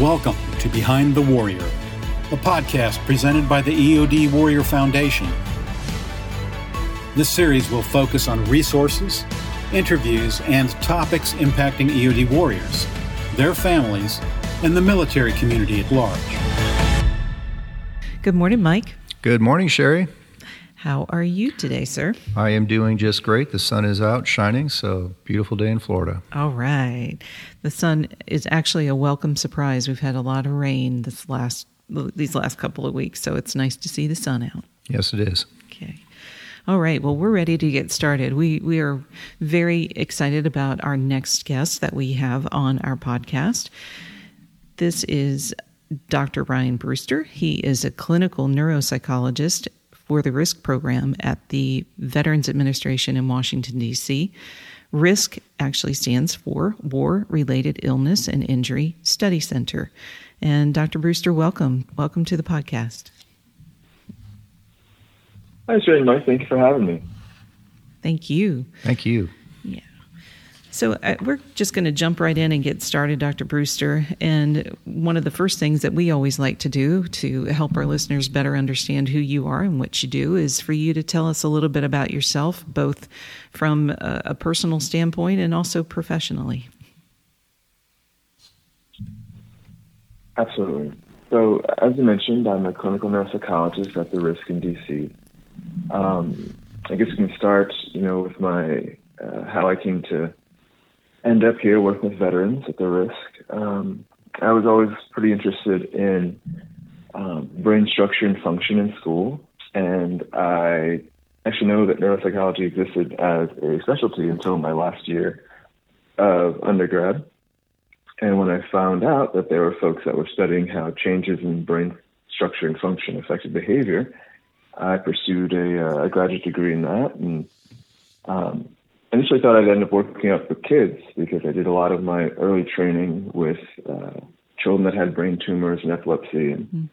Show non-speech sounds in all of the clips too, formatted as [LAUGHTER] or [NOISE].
Welcome to Behind the Warrior, a podcast presented by the EOD Warrior Foundation. This series will focus on resources, interviews, and topics impacting EOD warriors, their families, and the military community at large. Good morning, Mike. Good morning, Sherry. How are you today, sir? I am doing just great. The sun is out shining, so beautiful day in Florida. All right. The sun is actually a welcome surprise. We've had a lot of rain this last these last couple of weeks, so it's nice to see the sun out. Yes, it is. Okay. All right. Well, we're ready to get started. We we are very excited about our next guest that we have on our podcast. This is Dr. Ryan Brewster. He is a clinical neuropsychologist for the WRIISC program at the Veterans Administration in Washington, D.C. RISK actually stands for War Related Illness and Injury Study Center. And Dr. Brewster, welcome. Welcome to the podcast. Hi, Shane. Mike. Thank you for having me. Thank you. Thank you. So uh, we're just going to jump right in and get started, Dr. Brewster. And one of the first things that we always like to do to help our listeners better understand who you are and what you do is for you to tell us a little bit about yourself, both from a, a personal standpoint and also professionally. Absolutely. So, as you mentioned, I'm a clinical neuropsychologist at the WRIISC in DC. Um, I guess we can start, you know, with my uh, how I came to end up here working with veterans at the WRIISC. Um, I was always pretty interested in um, brain structure and function in school, and I actually know that neuropsychology existed as a specialty until my last year of undergrad. And when I found out that there were folks that were studying how changes in brain structure and function affected behavior, I pursued a, uh, a graduate degree in that and um, initially thought I'd end up working up with kids because I did a lot of my early training with uh, children that had brain tumors and epilepsy and mm-hmm.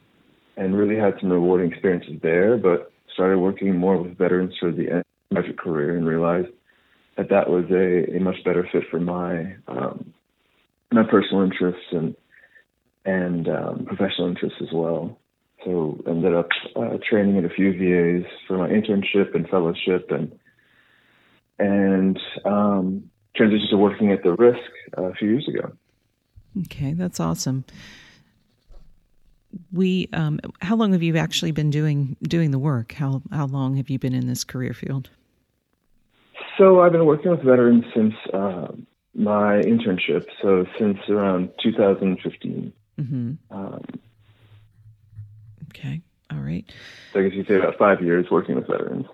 and really had some rewarding experiences there. But started working more with veterans toward the end of my career and realized that that was a, a much better fit for my um, my personal interests and and um, professional interests as well. So ended up uh, training at a few VAs for my internship and fellowship and and um, transitioned to working at the WRIISC a few years ago. Okay, that's awesome. We, um, how long have you actually been doing doing the work? How how long have you been in this career field? So I've been working with veterans since uh, my internship. So since around 2015. Mm-hmm. Um, okay, all right. So I guess you say about five years working with veterans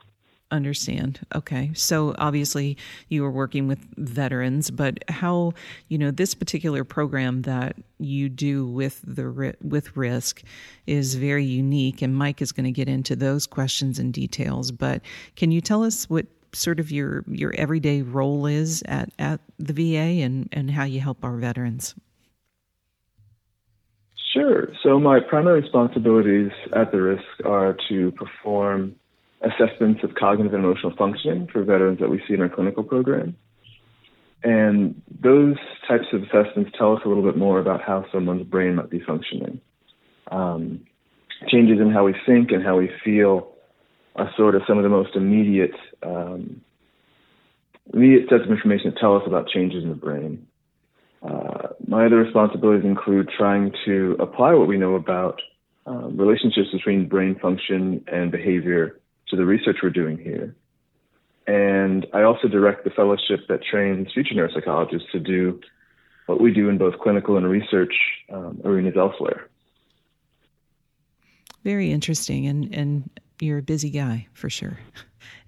understand. Okay. So obviously you were working with veterans, but how, you know, this particular program that you do with the with WRIISC is very unique and Mike is going to get into those questions and details, but can you tell us what sort of your your everyday role is at at the VA and and how you help our veterans? Sure. So my primary responsibilities at the WRIISC are to perform assessments of cognitive and emotional functioning for veterans that we see in our clinical program. And those types of assessments tell us a little bit more about how someone's brain might be functioning. Um, changes in how we think and how we feel are sort of some of the most immediate um, immediate sets of information that tell us about changes in the brain. Uh, my other responsibilities include trying to apply what we know about um, relationships between brain function and behavior to the research we're doing here. And I also direct the fellowship that trains future neuropsychologists to do what we do in both clinical and research um, arenas elsewhere. Very interesting, and and you're a busy guy for sure.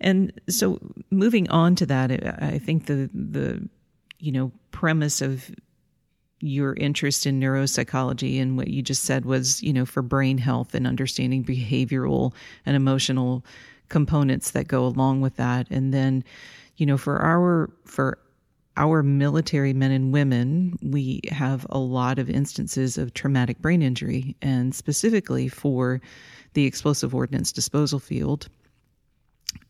And so, moving on to that, I think the the you know premise of your interest in neuropsychology and what you just said was you know for brain health and understanding behavioral and emotional components that go along with that. And then, you know, for our for our military men and women, we have a lot of instances of traumatic brain injury, and specifically for the explosive ordnance disposal field.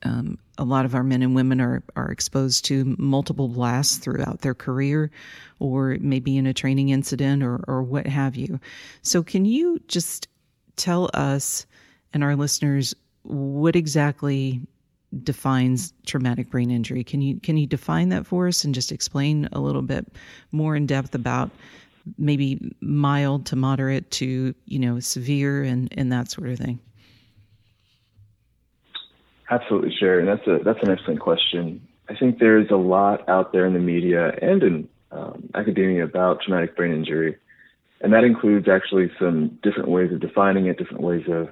um, a lot of our men and women are, are exposed to multiple blasts throughout their career or maybe in a training incident or, or what have you. So, can you just tell us and our listeners what exactly defines traumatic brain injury? Can you can you define that for us and just explain a little bit more in depth about maybe mild to moderate to you know severe and and that sort of thing? Absolutely, sure, and that's a that's an excellent question. I think there's a lot out there in the media and in um, academia about traumatic brain injury, and that includes actually some different ways of defining it, different ways of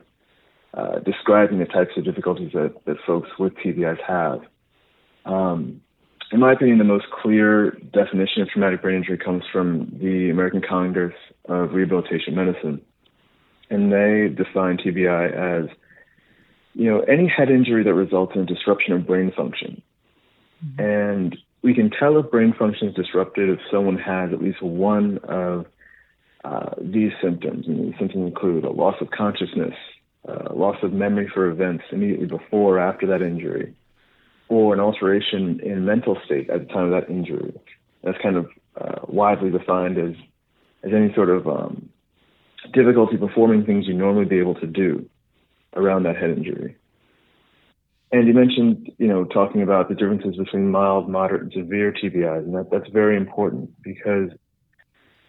uh, describing the types of difficulties that, that folks with TBIs have. Um, in my opinion, the most clear definition of traumatic brain injury comes from the American Congress of Rehabilitation Medicine. And they define TBI as, you know, any head injury that results in disruption of brain function. Mm-hmm. And we can tell if brain function is disrupted if someone has at least one of uh, these symptoms. And these symptoms include a loss of consciousness, uh, loss of memory for events immediately before or after that injury, or an alteration in mental state at the time of that injury. That's kind of uh, widely defined as as any sort of um, difficulty performing things you normally be able to do around that head injury. And you mentioned, you know, talking about the differences between mild, moderate, and severe TBIs, and that, that's very important because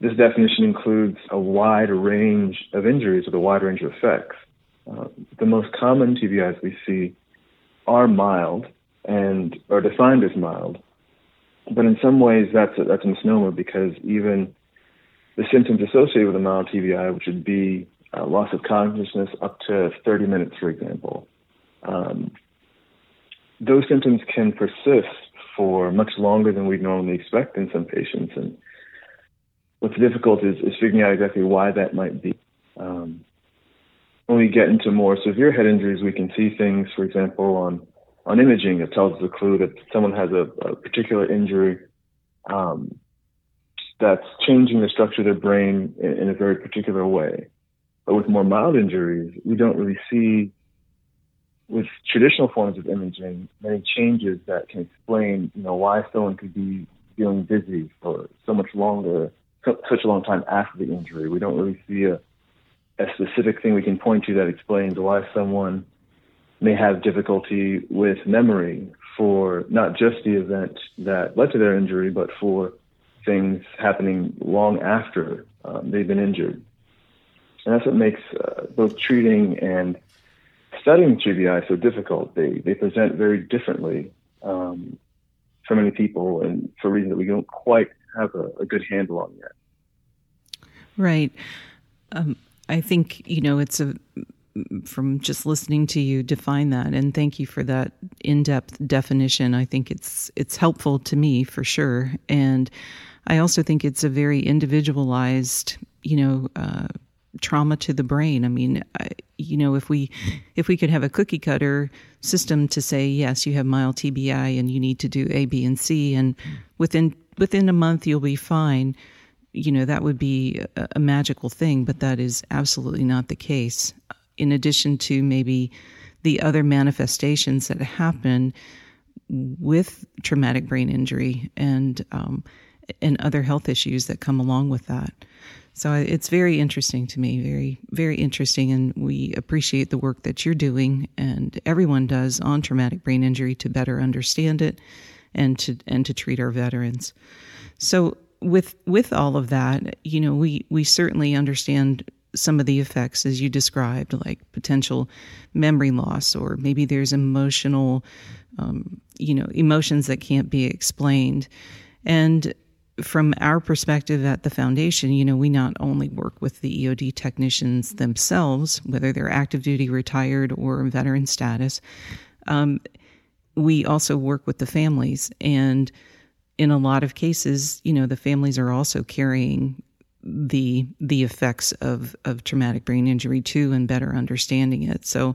this definition includes a wide range of injuries with a wide range of effects. Uh, the most common TBIs we see are mild and are defined as mild, but in some ways that's a, that's a misnomer because even the symptoms associated with a mild TBI, which would be uh, loss of consciousness up to 30 minutes, for example, um, those symptoms can persist for much longer than we'd normally expect in some patients. And what's difficult is, is figuring out exactly why that might be. Um, when we get into more severe head injuries, we can see things, for example, on on imaging that tells a clue that someone has a, a particular injury um, that's changing the structure of their brain in, in, a very particular way. But with more mild injuries, we don't really see, with traditional forms of imaging, many changes that can explain, you know, why someone could be feeling dizzy for so much longer, such a long time after the injury. We don't really see a a specific thing we can point to that explains why someone may have difficulty with memory for not just the event that led to their injury, but for things happening long after um, they've been injured. And that's what makes uh, both treating and studying TBI so difficult. They, they present very differently um, for many people and for reasons that we don't quite have a, a good handle on yet. Right. Um, I think, you know, it's a, from just listening to you define that and thank you for that in-depth definition. I think it's, it's helpful to me for sure. And I also think it's a very individualized, you know, uh, trauma to the brain. I mean, I, you know, if we if we could have a cookie cutter system to say yes, you have mild TBI and you need to do A, B, and C, and within within a month you'll be fine you know, that would be a, a magical thing, but that is absolutely not the case. In addition to maybe the other manifestations that happen with traumatic brain injury and um, and other health issues that come along with that. So it's very interesting to me, very very interesting, and we appreciate the work that you're doing and everyone does on traumatic brain injury to better understand it and to and to treat our veterans. So with with all of that, you know, we we certainly understand some of the effects as you described, like potential memory loss, or maybe there's emotional, um, you know, emotions that can't be explained. And from our perspective at the foundation, you know, we not only work with the EOD technicians themselves, whether they're active duty, retired, or veteran status, um, we also work with the families and in a lot of cases, you know, the families are also carrying the the effects of of traumatic brain injury too, and better understanding it. So,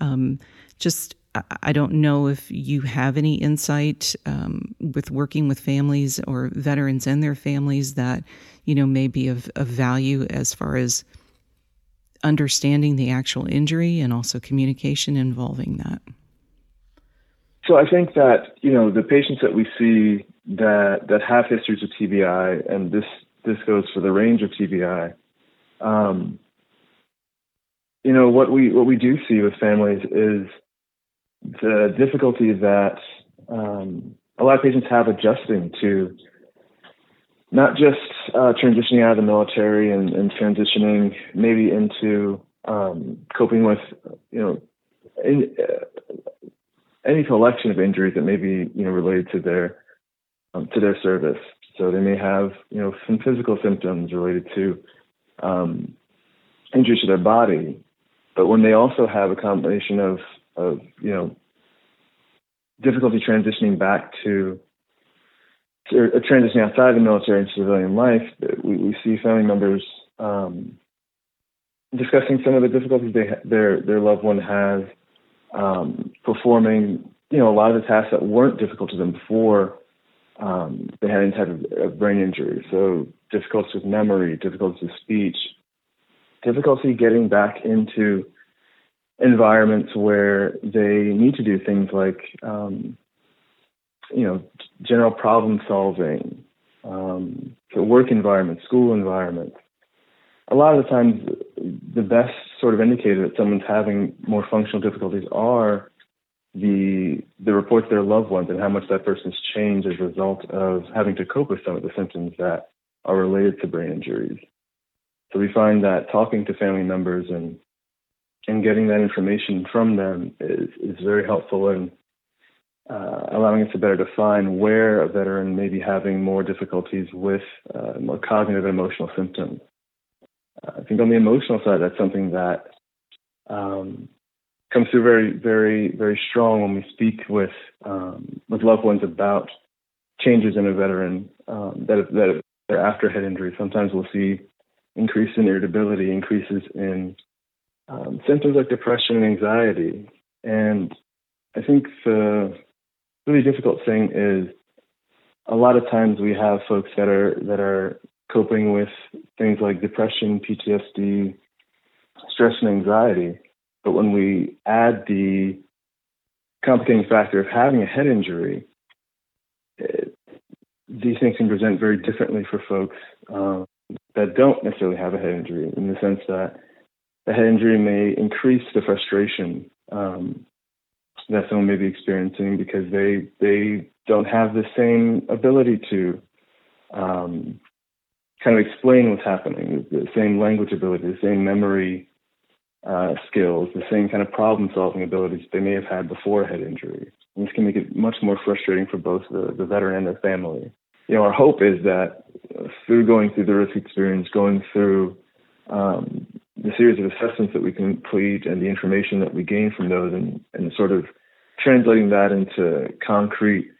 um, just I don't know if you have any insight um, with working with families or veterans and their families that you know may be of, of value as far as understanding the actual injury and also communication involving that. so I think that you know the patients that we see that that have histories of TBI, and this this goes for the range of TBI. Um, you know what we what we do see with families is the difficulty that um, a lot of patients have adjusting to not just uh, transitioning out of the military and, and transitioning maybe into um, coping with you know in, uh, any collection of injuries that may be you know related to their um, to their service. So they may have you know some physical symptoms related to um, injuries to their body, but when they also have a combination of of you know difficulty transitioning back to, to transitioning outside the military into civilian life, we, we see family members um, discussing some of the difficulties they, their their loved one has um, performing, you know, a lot of the tasks that weren't difficult to them before um, they had any of brain injury. So difficulties with memory, difficulties with speech, difficulty getting back into environments where they need to do things like, um, you know, general problem solving, um, so work environment, school environment. A lot of the times, the best sort of indicator that someone's having more functional difficulties are the the reports their loved ones and how much that person's changed as a result of having to cope with some of the symptoms that are related to brain injuries. So we find that talking to family members and and getting that information from them is, is very helpful in uh, allowing us to better define where a veteran may be having more difficulties with uh, more cognitive and emotional symptoms. Uh, I think on the emotional side, that's something that um, comes through very, very, very strong when we speak with um, with loved ones about changes in a veteran um, that that are after head injury. Sometimes we'll see increase in irritability, increases in um, symptoms like depression and anxiety. And I think the really difficult thing is a lot of times we have folks that are that are coping with things like depression, PTSD, stress, and anxiety. But when we add the complicating factor of having a head injury, it, these things can present very differently for folks um, that don't necessarily have a head injury, in the sense that a head injury may increase the frustration um, that someone may be experiencing because they they don't have the same ability to um, kind of explain what's happening, the same language ability, the same memory uh, skills, the same kind of problem solving abilities they may have had before head injury. And this can make it much more frustrating for both the, the veteran and their family. You know, our hope is that through going through the WRIISC experience, going through um, the series of assessments that we complete and the information that we gain from those and, and sort of translating that into concrete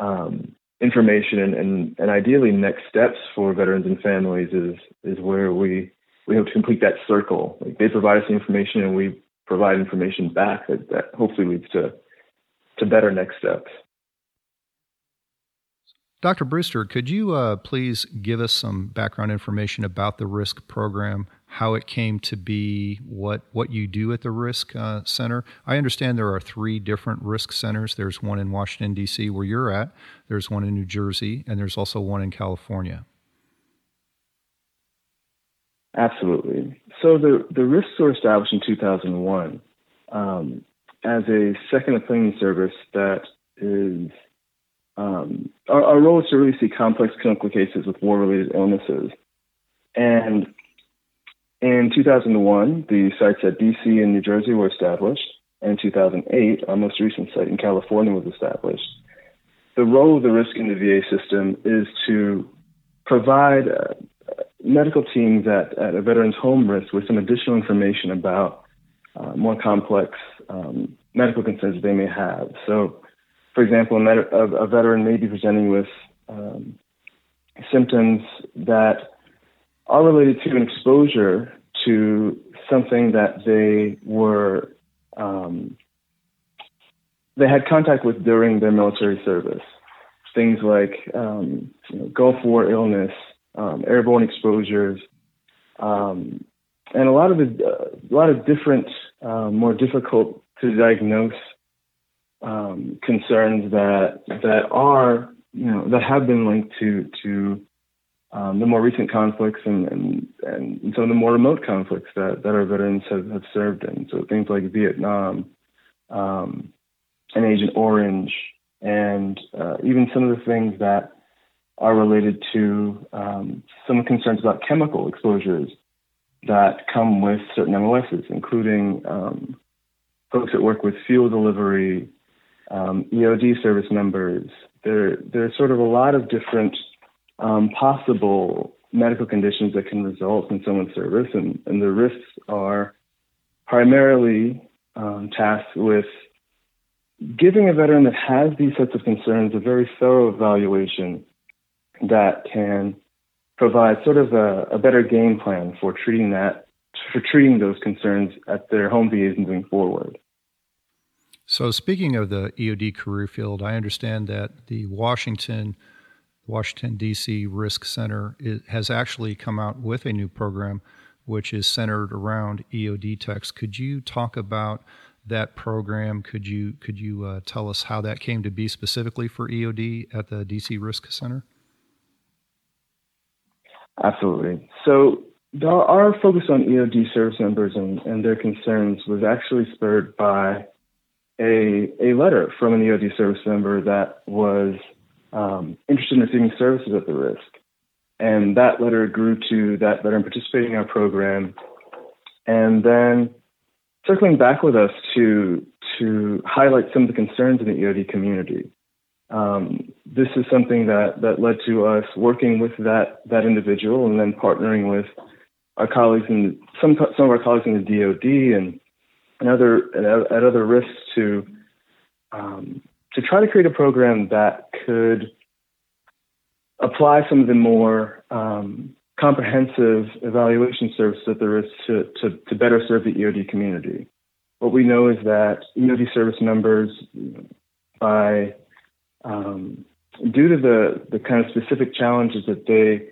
um, information and, and, and ideally next steps for veterans and families is is where we we hope to complete that circle. Like they provide us the information and we provide information back that, that hopefully leads to to better next steps. Dr. Brewster, could you uh, please give us some background information about the WRIISC program, how it came to be, what, what you do at the WRIISC uh, Center? I understand there are three different WRIISC centers. There's one in Washington, D.C., where you're at, there's one in New Jersey, and there's also one in California. Absolutely. So the, the WRIISC were established in 2001 um, as a second opinion service that is um, our, our, role is to really see complex clinical cases with war-related illnesses. And in 2001, the sites at DC and New Jersey were established. And in 2008, our most recent site in California was established. The role of the WRIISC in the VA system is to provide uh, medical teams at, at a veteran's home risk with some additional information about uh, more complex um, medical concerns they may have. So for example, a, med- a, veteran may be presenting with um, symptoms that are related to an exposure to something that they were um, they had contact with during their military service. Things like um, you know, Gulf War illness, um, airborne exposures, um, and a lot of the, uh, a lot of different, uh, more difficult to diagnose um, concerns that that are you know that have been linked to to um, the more recent conflicts and, and, and some of the more remote conflicts that, that our veterans have, have served in. So things like Vietnam, um, and Agent Orange, and uh, even some of the things that are related to um, some concerns about chemical exposures that come with certain MOSs, including um, folks that work with fuel delivery, um, EOD service members. There, there's sort of a lot of different um, possible medical conditions that can result in someone's service, and, and the WRIISCs are primarily um, tasked with giving a veteran that has these sets of concerns a very thorough evaluation that can provide sort of a, a better game plan for treating that for treating those concerns at their home VAs moving forward. So, speaking of the EOD career field, I understand that the Washington Washington, D.C. WRIISC Center has actually come out with a new program which is centered around EOD techs. Could you talk about that program? Could you could you uh, tell us how that came to be specifically for EOD at the DC WRIISC Center? Absolutely. So our focus on EOD service members and, and their concerns was actually spurred by a a letter from an EOD service member that was um, interested in receiving services at the WRIISC. And that letter grew to that veteran participating in our program. And then circling back with us to, to highlight some of the concerns in the EOD community. Um, this is something that, that led to us working with that, that individual and then partnering with our colleagues in some, some of our colleagues in the DoD and, and other, at other WRIISCs to um, to try to create a program that could apply some of the more um, comprehensive evaluation services that there is to, to, to, better serve the EOD community. What we know is that EOD service members, by um, due to the, the kind of specific challenges that they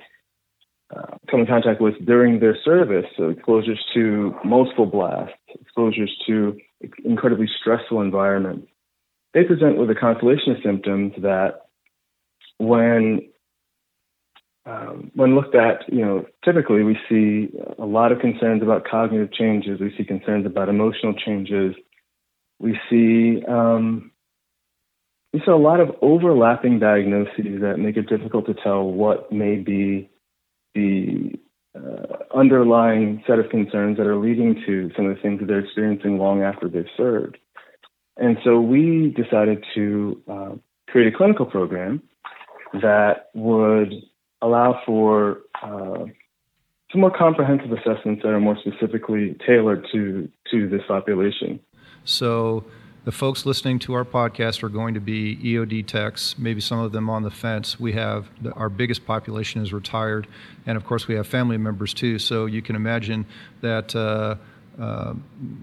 uh, come in contact with during their service, so exposures to multiple blasts, exposures to incredibly stressful environments, they present with a constellation of symptoms that, when um, when looked at, you know, typically we see a lot of concerns about cognitive changes. We see concerns about emotional changes. We see um, we see a lot of overlapping diagnoses that make it difficult to tell what may be the uh, underlying set of concerns that are leading to some of the things that they're experiencing long after they've served. And so we decided to uh, create a clinical program that would allow for uh, some more comprehensive assessments that are more specifically tailored to to this population. So the folks listening to our podcast are going to be EOD techs, maybe some of them on the fence. We have the, our biggest population is retired, and of course we have family members too. So you can imagine that. Uh, uh,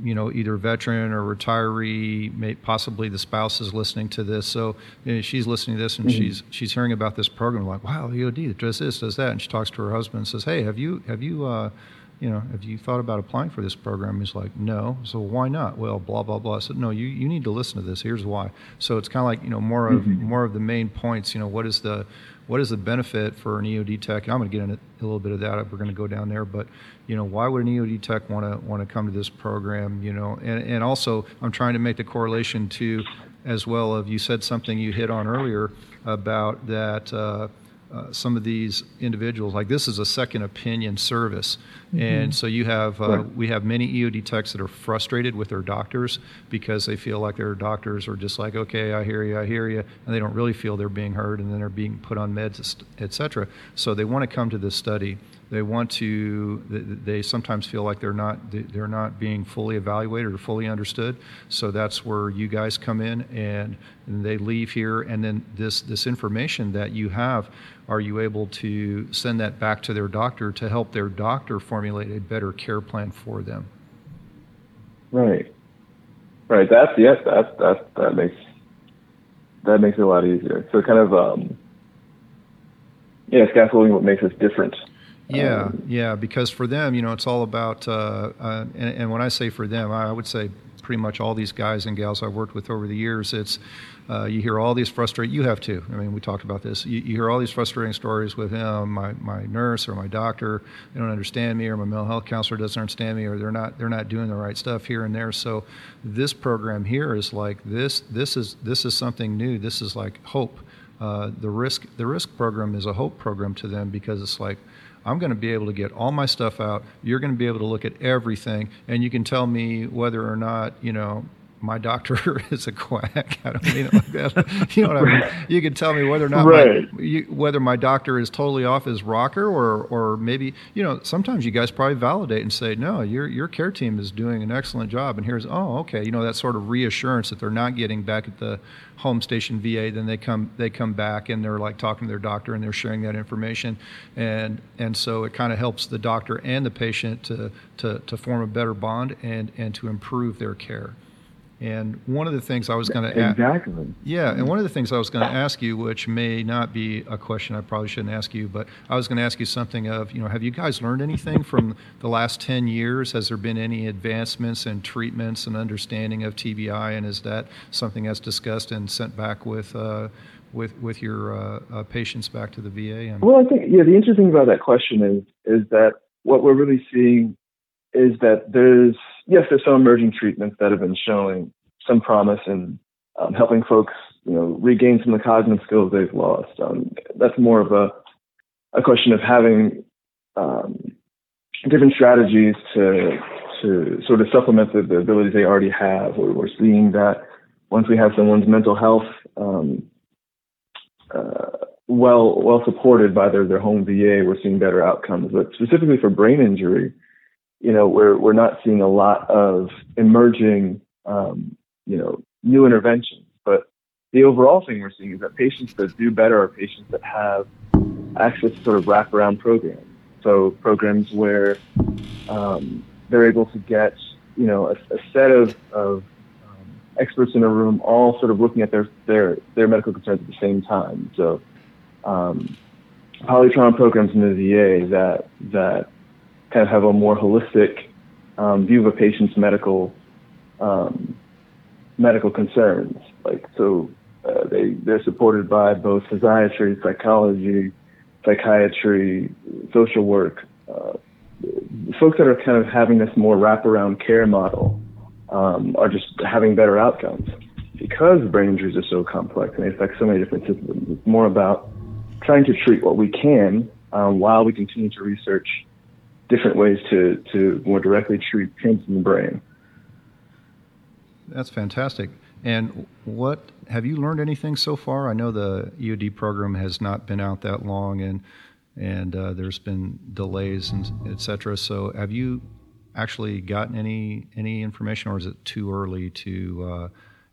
you know, either veteran or retiree, may, possibly the spouse is listening to this. So you know, she's listening to this and mm-hmm. she's she's hearing about this program, like, wow, EOD does this, does that, and she talks to her husband and says, hey, have you have you uh, you know, have you thought about applying for this program? He's like, no. So why not? Well, blah blah blah. I said, no, you, you need to listen to this. Here's why. So it's kind of like you know more of mm-hmm. more of the main points. You know, what is the what is the benefit for an EOD tech? And I'm going to get into a little bit of that. Up. We're going to go down there, but you know, why would an EOD tech want to want to come to this program? You know, and and also I'm trying to make the correlation to as well of you said something you hit on earlier about that. Uh, uh, some of these individuals like this is a second opinion service mm-hmm. and so you have uh, right. we have many eod techs that are frustrated with their doctors because they feel like their doctors are just like okay i hear you i hear you and they don't really feel they're being heard and then they're being put on meds etc so they want to come to this study they want to they sometimes feel like they're not they're not being fully evaluated or fully understood. So that's where you guys come in and, and they leave here. And then this this information that you have are you able to send that back to their doctor to help their doctor formulate a better care plan for them? Right. Right. That's yes that that that makes that makes it a lot easier. So kind of um yeah scaffolding what makes us different yeah, um, yeah, because for them, you know, it's all about, uh, uh, and, and, when I say for them, I would say pretty much all these guys and gals I've worked with over the years. It's uh, you hear all these frustrating. You have too. I mean, we talked about this. You, you, hear all these frustrating stories with him. My my nurse or my doctor, they don't understand me, or my mental health counselor doesn't understand me, or they're not they're not doing the right stuff here and there. So, this program here is like this. This is this is something new. This is like hope. Uh, the WRIISC the WRIISC program is a hope program to them because it's like I'm going to be able to get all my stuff out. You're going to be able to look at everything, and you can tell me whether or not you know my doctor [LAUGHS] is a quack. I don't mean it like that. [LAUGHS] You know what I mean? You can tell me whether or not right. my, you, whether my doctor is totally off his rocker, or or maybe you know sometimes you guys probably validate and say no, your your care team is doing an excellent job, and here's oh okay, you know that sort of reassurance that they're not getting back at the home station VA. Then they come they come back and they're like talking to their doctor and they're sharing that information, and and so it kind of helps the doctor and the patient to to to form a better bond and and to improve their care. And one of the things I was going to exactly, a- yeah, and one of the things I was going to ask you, which may not be a question I probably shouldn't ask you, but I was going to ask you something of, you know, have you guys learned anything from the last ten years? Has there been any advancements in treatments and understanding of TBI, and is that something that's discussed and sent back with? Uh, with with your uh, uh, patients back to the VA? And- well, I think yeah. The interesting thing about that question is is that what we're really seeing is that there's yes, there's some emerging treatments that have been showing some promise in um, helping folks, you know, regain some of the cognitive skills they've lost. Um, that's more of a a question of having um, different strategies to to sort of supplement the, the abilities they already have. We're, we're, seeing that once we have someone's mental health um, uh, well well supported by their their home VA, we're seeing better outcomes. But specifically for brain injury, you know, we're we're not seeing a lot of emerging, um, you know, new interventions. But the overall thing we're seeing is that patients that do better are patients that have access to sort of wraparound programs. So programs where um, they're able to get, you know, a, a set of, of um, experts in a room all sort of looking at their their their medical concerns at the same time. So um, polytrauma programs in the VA that that kind of have a more holistic um, view of a patient's medical um, medical concerns. Like so, uh, they they're supported by both physiatry, psychology, psychiatry, social work. Uh, folks that are kind of having this more wraparound care model um, are just having better outcomes because brain injuries are so complex and they affect so many different systems. It's more about trying to treat what we can um, while we continue to research different ways to, to more directly treat pain in the brain. That's fantastic. And what have you learned anything so far? I know the EOD program has not been out that long, and and uh, there's been delays and etc. So have you actually gotten any any information, or is it too early to uh,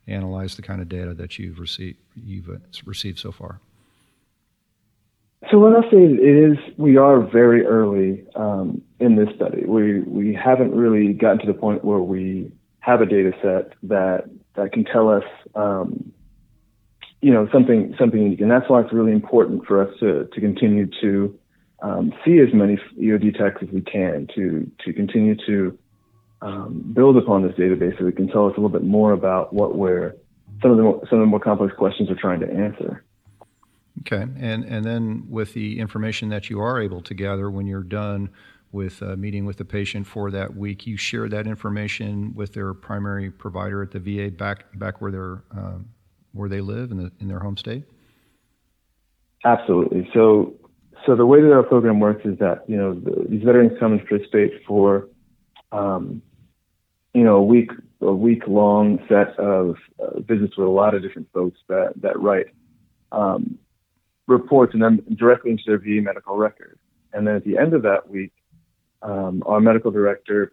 analyze the kind of data that you've received you've received so far? So what I'll say is we are very early um, in this study. We we haven't really gotten to the point where we have a data set that that can tell us um, you know something something unique, and that's why it's really important for us to to continue to um, see as many EOD techs as we can to to continue to um, build upon this database so we can tell us a little bit more about what we're some of the more, some of the more complex questions we're trying to answer. Okay, and and then with the information that you are able to gather when you're done with uh, meeting with the patient for that week, you share that information with their primary provider at the VA back back where they're uh, where they live in the in their home state. Absolutely. So so the way that our program works is that you know the, these veterans come and participate for um, you know a week a week long set of uh, visits with a lot of different folks that that write um, reports and then directly into their VA medical record. And then at the end of that week, um, our medical director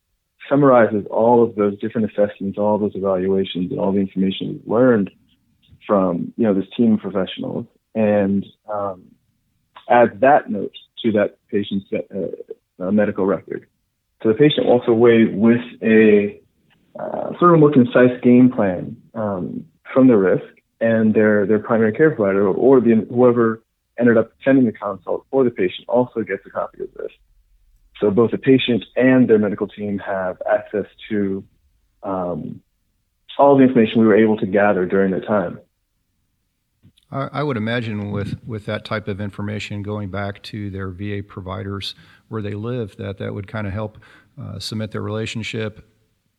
summarizes all of those different assessments, all those evaluations, and all the information we've learned from you know this team of professionals, and um, adds that note to that patient's uh, uh, medical record. So the patient walks away with a uh, sort of more concise game plan um, from the WRIISC and their their primary care provider or the whoever ended up attending the consult for the patient also gets a copy of this. So both the patient and their medical team have access to um, all the information we were able to gather during that time. I would imagine with, with that type of information going back to their VA providers where they live, that that would kind of help uh, cement their relationship,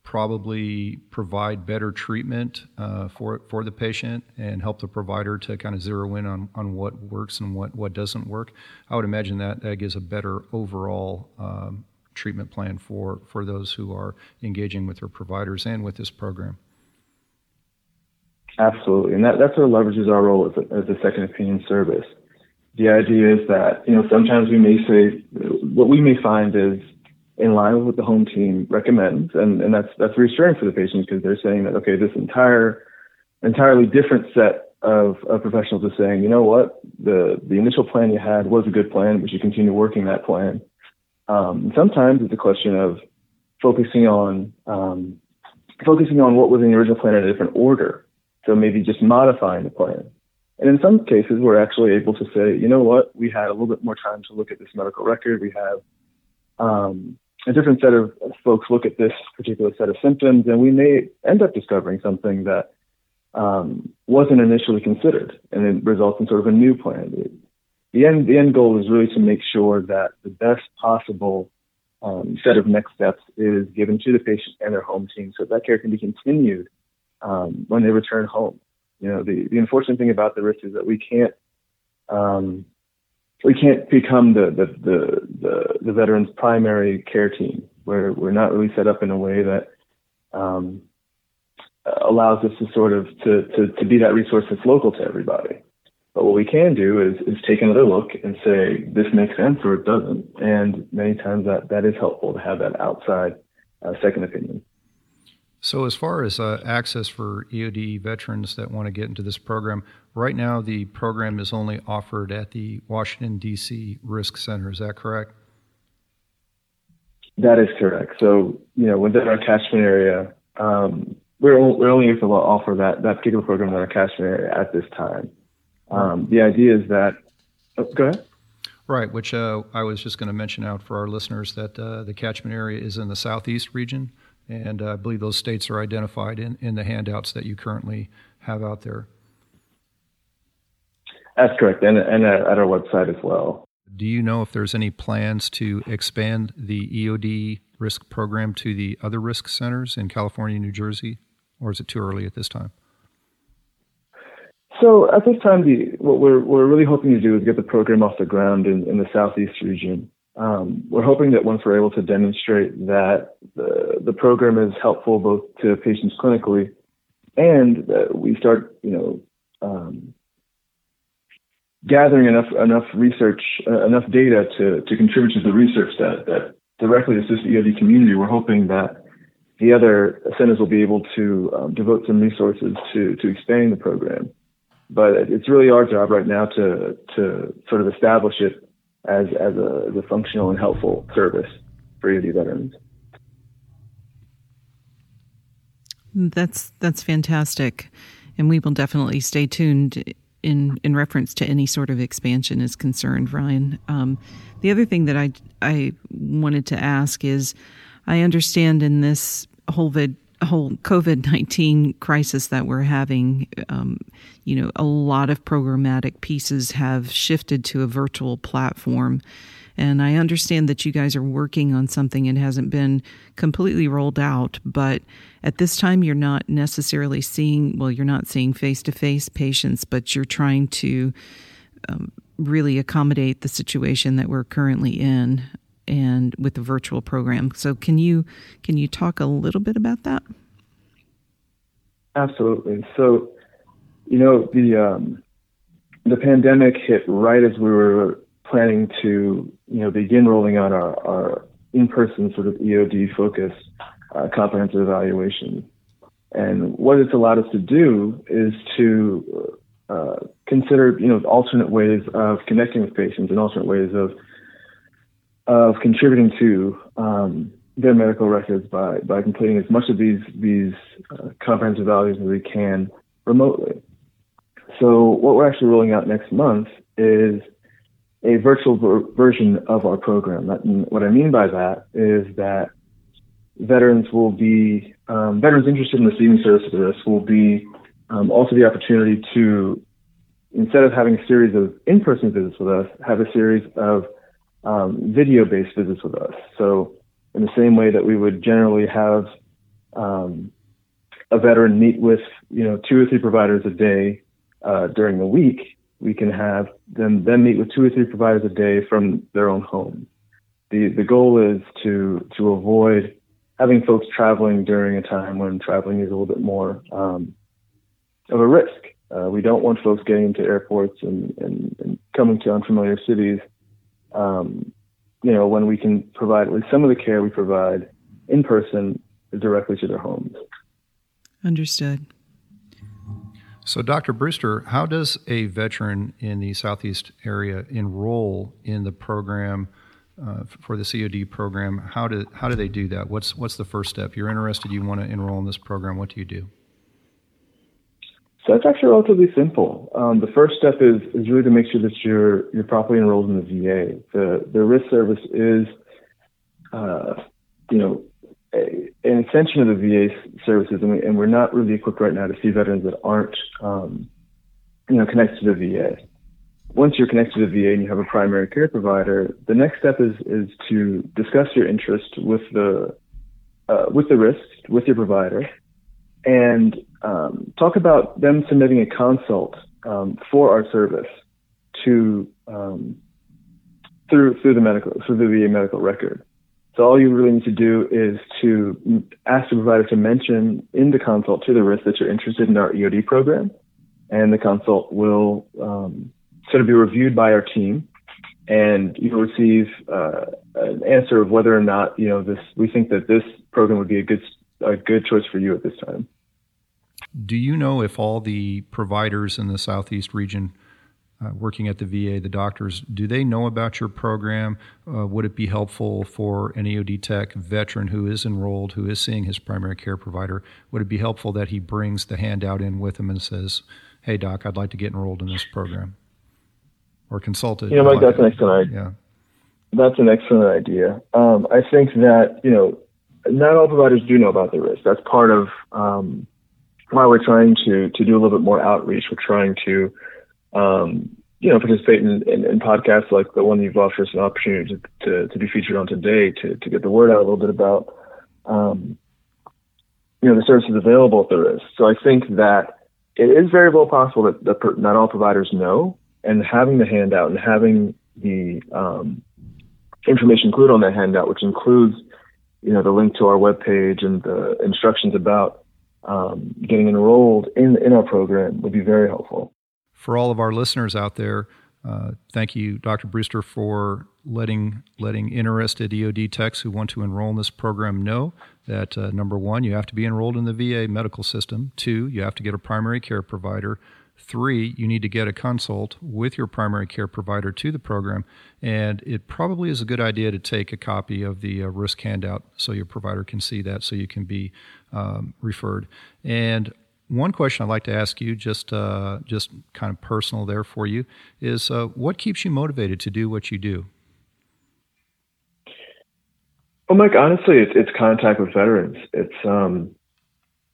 probably provide better treatment uh, for for the patient, and help the provider to kind of zero in on, on what works and what, what doesn't work. I would imagine that that gives a better overall um, treatment plan for, for those who are engaging with their providers and with this program. Absolutely, and that, that's what leverages our role as a, as a second opinion service. The idea is that you know sometimes we may say what we may find is in line with what the home team recommends, and, and that's that's reassuring for the patients because they're saying that okay, this entire entirely different set of, of professionals is saying, you know what, the the initial plan you had was a good plan, but should continue working that plan. Um, sometimes it's a question of focusing on um, focusing on what was in the original plan in a different order. So maybe just modifying the plan. And in some cases, we're actually able to say, you know what, we had a little bit more time to look at this medical record. We have um, a different set of folks look at this particular set of symptoms, and we may end up discovering something that um, wasn't initially considered, and it results in sort of a new plan. The end, the end goal is really to make sure that the best possible um, set of next steps is given to the patient and their home team, so that care can be continued um, when they return home. You know, the, the unfortunate thing about the WRIISC is that we can't um, we can't become the, the the, the the veteran's primary care team. Where we're not really set up in a way that um, allows us to sort of to, to, to be that resource that's local to everybody. But what we can do is, is take another look and say, this makes sense or it doesn't. And many times that, that is helpful to have that outside uh, second opinion. So, as far as uh, access for EOD veterans that want to get into this program, right now the program is only offered at the Washington, D.C. WRIISC Center. Is that correct? That is correct. So, you know, within our catchment area, um, we're, we're only able to offer that, that particular program in our catchment area at this time. Um, the idea is that, oh, go ahead. Right, which uh, I was just going to mention out for our listeners that uh, the catchment area is in the southeast region and I believe those states are identified in, in the handouts that you currently have out there. That's correct, and, and at our website as well. Do you know if there's any plans to expand the EOD WRIISC program to the other WRIISC centers in California, New Jersey, or is it too early at this time? So at this time, the, what we're, we're really hoping to do is get the program off the ground in, in the southeast region. Um, we're hoping that once we're able to demonstrate that the, the program is helpful both to patients clinically and that we start, you know, um, gathering enough enough research, uh, enough data to, to contribute to the research that, that directly assists the EOD community, we're hoping that the other centers will be able to um, devote some resources to, to expanding the program. But it's really our job right now to, to sort of establish it as as a, as a functional and helpful service for EOD veterans. That's that's fantastic, and we will definitely stay tuned in in reference to any sort of expansion is concerned, Ryan. Um, the other thing that I I wanted to ask is, I understand in this whole vid, whole COVID 19 crisis that we're having, um, you know, a lot of programmatic pieces have shifted to a virtual platform. And I understand that you guys are working on something. and hasn't been completely rolled out, but at this time, you're not necessarily seeing, well, you're not seeing face to face patients, but you're trying to um, really accommodate the situation that we're currently in and with the virtual program. So can you can you talk a little bit about that? Absolutely. So, you know, the um, the pandemic hit right as we were planning to, you know, begin rolling out our, our in-person sort of EOD focus uh, comprehensive evaluation. And what it's allowed us to do is to uh, consider, you know, alternate ways of connecting with patients and alternate ways of of contributing to um, their medical records by by completing as much of these these uh, comprehensive values as we can remotely. So what we're actually rolling out next month is a virtual ver- version of our program. That, what I mean by that is that veterans will be um, veterans interested in receiving service for this will be um, also the opportunity to instead of having a series of in-person visits with us, have a series of um, video-based visits with us. So in the same way that we would generally have um, a veteran meet with you know two or three providers a day uh, during the week, we can have them then meet with two or three providers a day from their own home. The the goal is to to avoid having folks traveling during a time when traveling is a little bit more um, of a risk. Uh, we don't want folks getting into airports and, and, and coming to unfamiliar cities. Um, you know, when we can provide at least some of the care we provide in person directly to their homes. Understood. So, Dr. Brewster, how does a veteran in the Southeast area enroll in the program uh, for the EOD program? How do how do they do that? What's what's the first step? You're interested, you want to enroll in this program. What do you do? So it's actually relatively simple. Um, the first step is is really to make sure that you're you're properly enrolled in the VA. The the WRIISC service is, uh, you know, a, an extension of the VA services, and, we, we're not really equipped right now to see veterans that aren't, um, you know, connected to the VA. Once you're connected to the VA and you have a primary care provider, the next step is is to discuss your interest with the uh, with the WRIISC with your provider, and um, talk about them submitting a consult um, for our service to um, through through the medical through the VA medical record. So all you really need to do is to ask the provider to mention in the consult to the WRIISC that you're interested in our EOD program, and the consult will um, sort of be reviewed by our team, and you'll receive uh, an answer of whether or not you know this. We think that this program would be a good a good choice for you at this time. Do you know if all the providers in the Southeast region uh, working at the VA, the doctors, do they know about your program? Uh, would it be helpful for an EOD tech veteran who is enrolled, who is seeing his primary care provider? Would it be helpful that he brings the handout in with him and says, "Hey, doc, I'd like to get enrolled in this program," or consulted? You know, Mike, that's an excellent idea. Yeah. That's an excellent idea. Um, I think that you know, not all providers do know about the WRIISC. That's part of um, why we're trying to to do a little bit more outreach. We're trying to um, you know participate in, in, in, podcasts like the one you've offered us an opportunity to, to, to, be featured on today to to get the word out a little bit about um, you know the services available at the WRIISC. So I think that it is very well possible that, not all providers know, and having the handout and having the um, information included on that handout, which includes you know the link to our webpage and the instructions about um, getting enrolled in in our program would be very helpful. For all of our listeners out there, uh, thank you, Dr. Brewster, for letting letting interested EOD techs who want to enroll in this program know that uh, number one, you have to be enrolled in the VA medical system. Two, you have to get a primary care provider. Three, you need to get a consult with your primary care provider to the program. And it probably is a good idea to take a copy of the uh, WRIISC handout so your provider can see that so you can be um, referred. And one question I'd like to ask you, just uh, just kind of personal there for you, is uh, what keeps you motivated to do what you do? Well, Mike, honestly, it's, it's contact with veterans. It's um,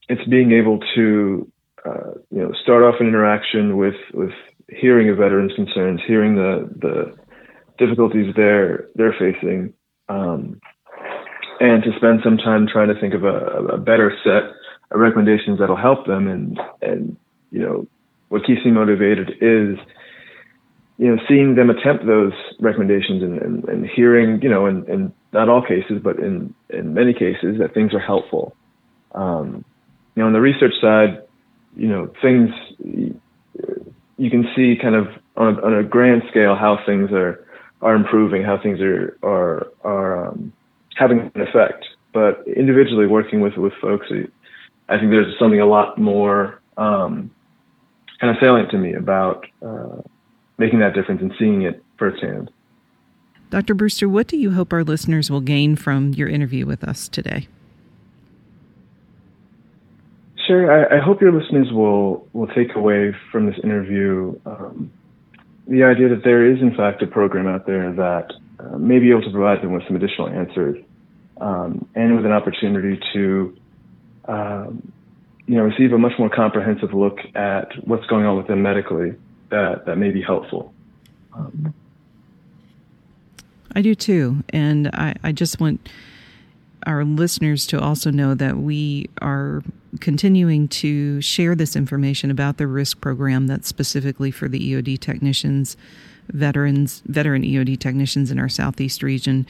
it's being able to uh, you know start off an interaction with with hearing a veteran's concerns, hearing the the difficulties they're they're facing, um, and to spend some time trying to think of a, a better set of recommendations that'll help them. And and you know what keeps me motivated is you know seeing them attempt those recommendations and, and, and hearing you know in, in not all cases but in in many cases that things are helpful. Um, you know on the research side, you know things you can see kind of on a, on a grand scale how things are are improving, how things are are are um, having an effect. But individually working with with folks, I think there's something a lot more um, kind of salient to me about uh, making that difference and seeing it firsthand. Dr. Brewster, what do you hope our listeners will gain from your interview with us today? Sure. I, I hope your listeners will will take away from this interview um, the idea that there is, in fact, a program out there that uh, may be able to provide them with some additional answers um, and with an opportunity to, um, you know, receive a much more comprehensive look at what's going on with them medically that, that may be helpful. Um, I do too. And I, I just want our listeners to also know that we are continuing to share this information about the WRIISC program that's specifically for the EOD technicians, veterans, veteran EOD technicians in our southeast region.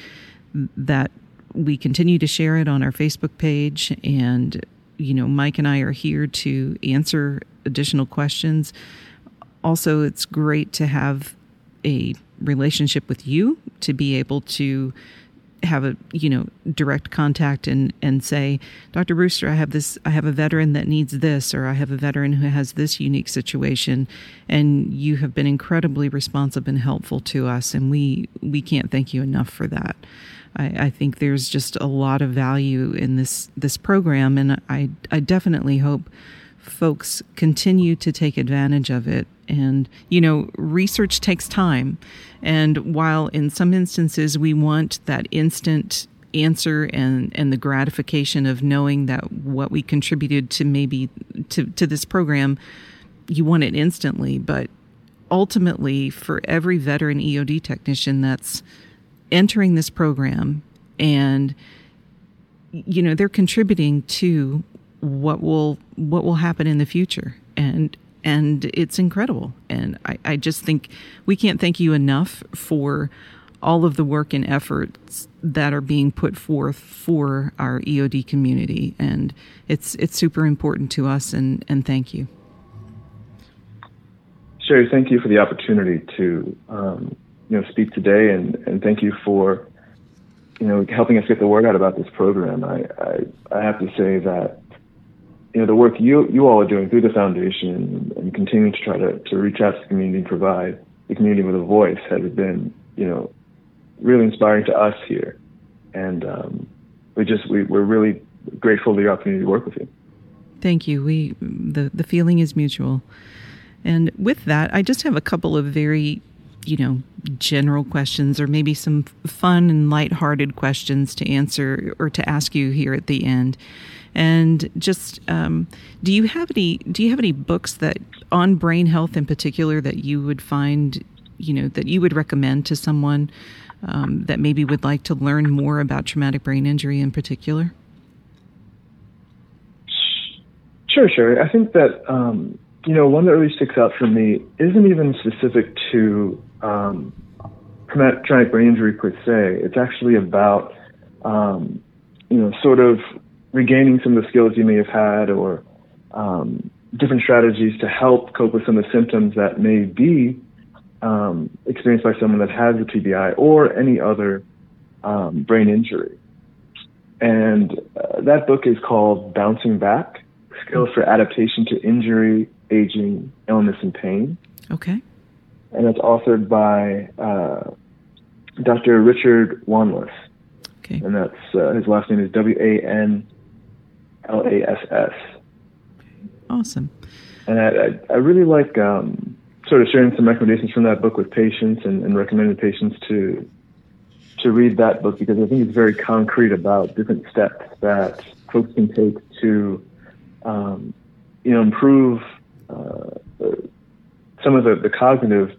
That we continue to share it on our Facebook page, and you know, Mike and I are here to answer additional questions. Also, it's great to have a relationship with you to be able to have a you know direct contact and and say dr brewster i have this i have a veteran that needs this or i have a veteran who has this unique situation and you have been incredibly responsive and helpful to us and we we can't thank you enough for that. I, I think there's just a lot of value in this this program and i i definitely hope folks continue to take advantage of it. And, you know, research takes time. And while in some instances we want that instant answer and, and the gratification of knowing that what we contributed to maybe to, to this program, you want it instantly. But ultimately, for every veteran EOD technician that's entering this program and you know they're contributing to what will what will happen in the future. And and it's incredible. And I, I just think we can't thank you enough for all of the work and efforts that are being put forth for our EOD community. And it's it's super important to us and and thank you. Sherry thank you for the opportunity to um, you know speak today and and thank you for you know helping us get the word out about this program. I I, I have to say that you know, the work you you all are doing through the foundation and, continuing to try to, to reach out to the community and provide the community with a voice has been, you know, really inspiring to us here. And um, we just we, we're really grateful for the opportunity to work with you. Thank you. We the the feeling is mutual. And with that, I just have a couple of very, you know, general questions or maybe some fun and lighthearted questions to answer or to ask you here at the end. And just, um, do you have any? Do you have any books that on brain health in particular that you would find, you know, that you would recommend to someone um, that maybe would like to learn more about traumatic brain injury in particular? Sure, sure. I think that um, you know one that really sticks out for me isn't even specific to um, traumatic brain injury per se. It's actually about um, you know sort of regaining some of the skills you may have had or um, different strategies to help cope with some of the symptoms that may be um, experienced by someone that has a TBI or any other um, brain injury. And uh, that book is called Bouncing Back Skills for Adaptation to Injury, Aging, Illness, and Pain. Okay. And it's authored by uh, Dr. Richard Wanlass. Okay. And that's uh, his last name is W A N L A S S. Awesome. And I, I, really like um, sort of sharing some recommendations from that book with patients and, and recommending patients to to read that book because I think it's very concrete about different steps that folks can take to um, you know improve uh, some of the, the cognitive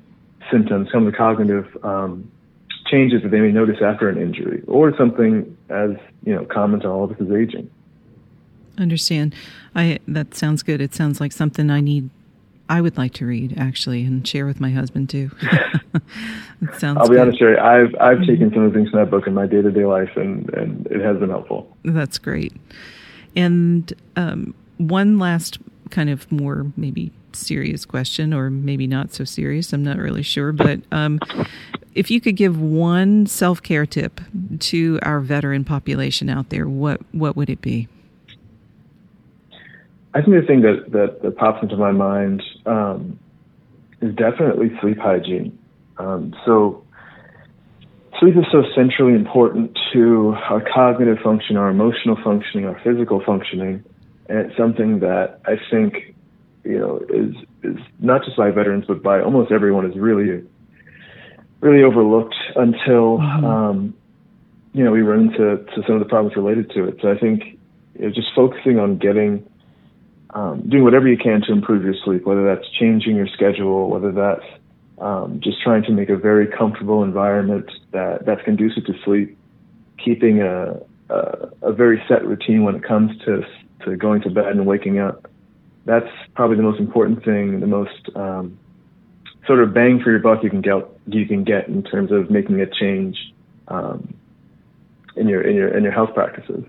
symptoms, some of the cognitive um, changes that they may notice after an injury or something as you know common to all of us is aging understand. I that sounds good. It sounds like something I need. I would like to read actually and share with my husband too. [LAUGHS] it sounds. I'll be good. honest, Sherry. I've I've mm-hmm. taken some of the things from that book in my day to day life, and and it has been helpful. That's great. And um, one last kind of more maybe serious question, or maybe not so serious. I'm not really sure, but um, if you could give one self care tip to our veteran population out there, what what would it be? I think the thing that, that, that pops into my mind um, is definitely sleep hygiene. Um, so, sleep is so centrally important to our cognitive function, our emotional functioning, our physical functioning, and it's something that I think you know is is not just by veterans but by almost everyone is really really overlooked until mm-hmm. um, you know, we run into to some of the problems related to it. So I think you know, just focusing on getting, um, doing whatever you can to improve your sleep, whether that's changing your schedule, whether that's um, just trying to make a very comfortable environment that, that's conducive to sleep, keeping a, a, a very set routine when it comes to, to going to bed and waking up. That's probably the most important thing, the most um, sort of bang for your buck you can get you can get in terms of making a change um, in your in your in your health practices.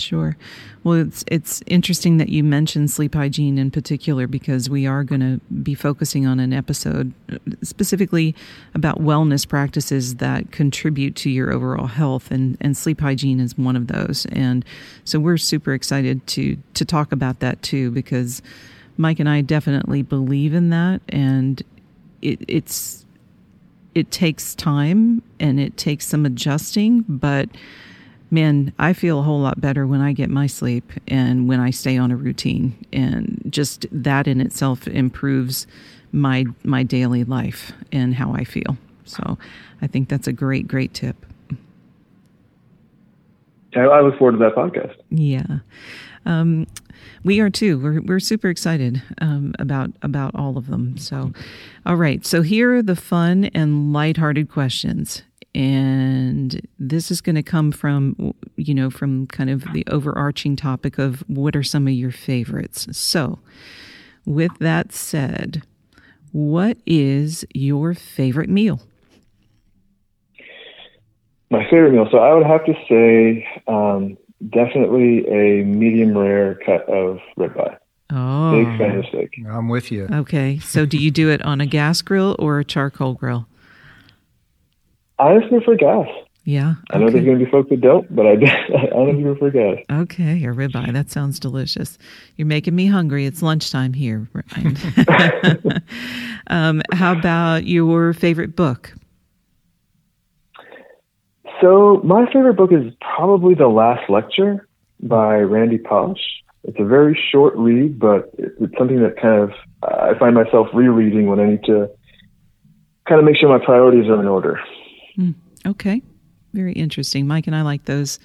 Sure. Well, it's it's interesting that you mentioned sleep hygiene in particular because we are going to be focusing on an episode uh, specifically about wellness practices that contribute to your overall health, and and sleep hygiene is one of those. And so we're super excited to to talk about that too because Mike and I definitely believe in that, and it, it's it takes time and it takes some adjusting, but man, I feel a whole lot better when I get my sleep and when I stay on a routine, and just that in itself improves my my daily life and how I feel. So, I think that's a great, great tip. I look forward to that podcast. Yeah. Um, we are too. We're we're super excited um, about about all of them. So, all right. So here are the fun and lighthearted questions, and this is going to come from you know from kind of the overarching topic of what are some of your favorites. So, with that said, what is your favorite meal? My favorite meal. So I would have to say um, definitely a medium rare cut of ribeye. Oh, big fan of steak. I'm with you. Okay, so do you do it on a gas grill or a charcoal grill? Prefer gas. Yeah, okay. I know there's going to be folks that don't, but I, [LAUGHS] I honestly gas. Okay, a ribeye. That sounds delicious. You're making me hungry. It's lunchtime here. [LAUGHS] [LAUGHS] um, how about your favorite book? So my favorite book is probably The Last Lecture by Randy Pausch. It's a very short read, but it's something that kind of I find myself rereading when I need to kind of make sure my priorities are in order. Mm, okay, very interesting. Mike and I like those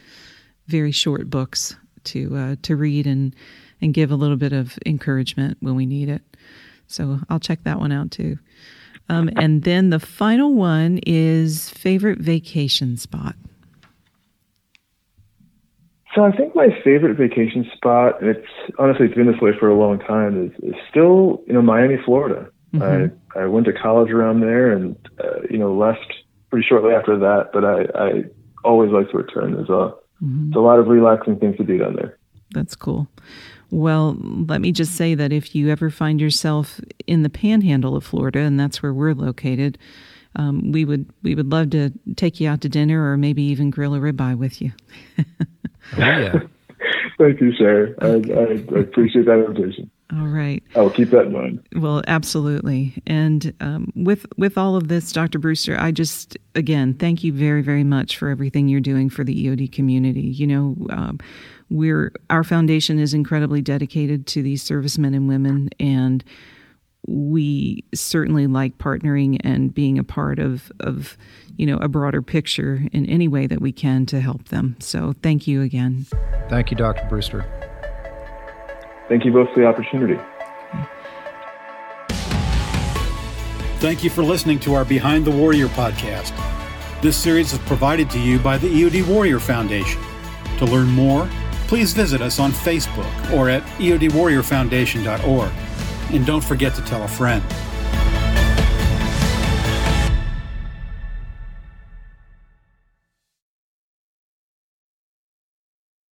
very short books to uh, to read and and give a little bit of encouragement when we need it. So I'll check that one out too. Um, and then the final one is favorite vacation spot. So I think my favorite vacation spot, and it's honestly it's been this way for a long time, is, is still you know Miami, Florida. Mm-hmm. I I went to college around there, and uh, you know left pretty shortly after that. But I I always like to return. There's a mm-hmm. there's a lot of relaxing things to do down there. That's cool. Well, let me just say that if you ever find yourself in the panhandle of Florida, and that's where we're located, um, we would we would love to take you out to dinner or maybe even grill a ribeye with you. oh, yeah. [LAUGHS] Thank you, Sarah. I, I, I, appreciate that invitation. All right. I'll keep that in mind. Well, absolutely. And um, with with all of this, Dr. Brewster, I just again thank you very very much for everything you're doing for the EOD community. You know. Um, we're our foundation is incredibly dedicated to these servicemen and women and we certainly like partnering and being a part of of you know a broader picture in any way that we can to help them so thank you again thank you dr brewster thank you both for the opportunity thank you for listening to our behind the warrior podcast this series is provided to you by the eod warrior foundation to learn more please visit us on Facebook or at eodwarriorfoundation.org. And don't forget to tell a friend.